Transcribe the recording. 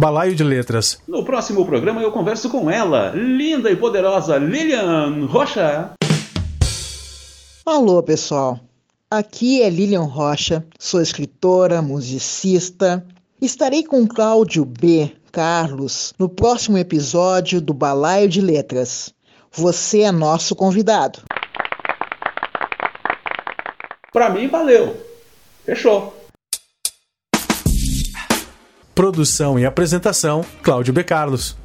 Balaio de Letras. No próximo programa eu converso com ela, linda e poderosa Lilian Rocha. Alô, pessoal. Aqui é Lilian Rocha, sou escritora, musicista. Estarei com Cláudio B. Carlos no próximo episódio do Balaio de Letras. Você é nosso convidado. Pra mim, valeu. Fechou. Produção e apresentação: Cláudio B. Carlos.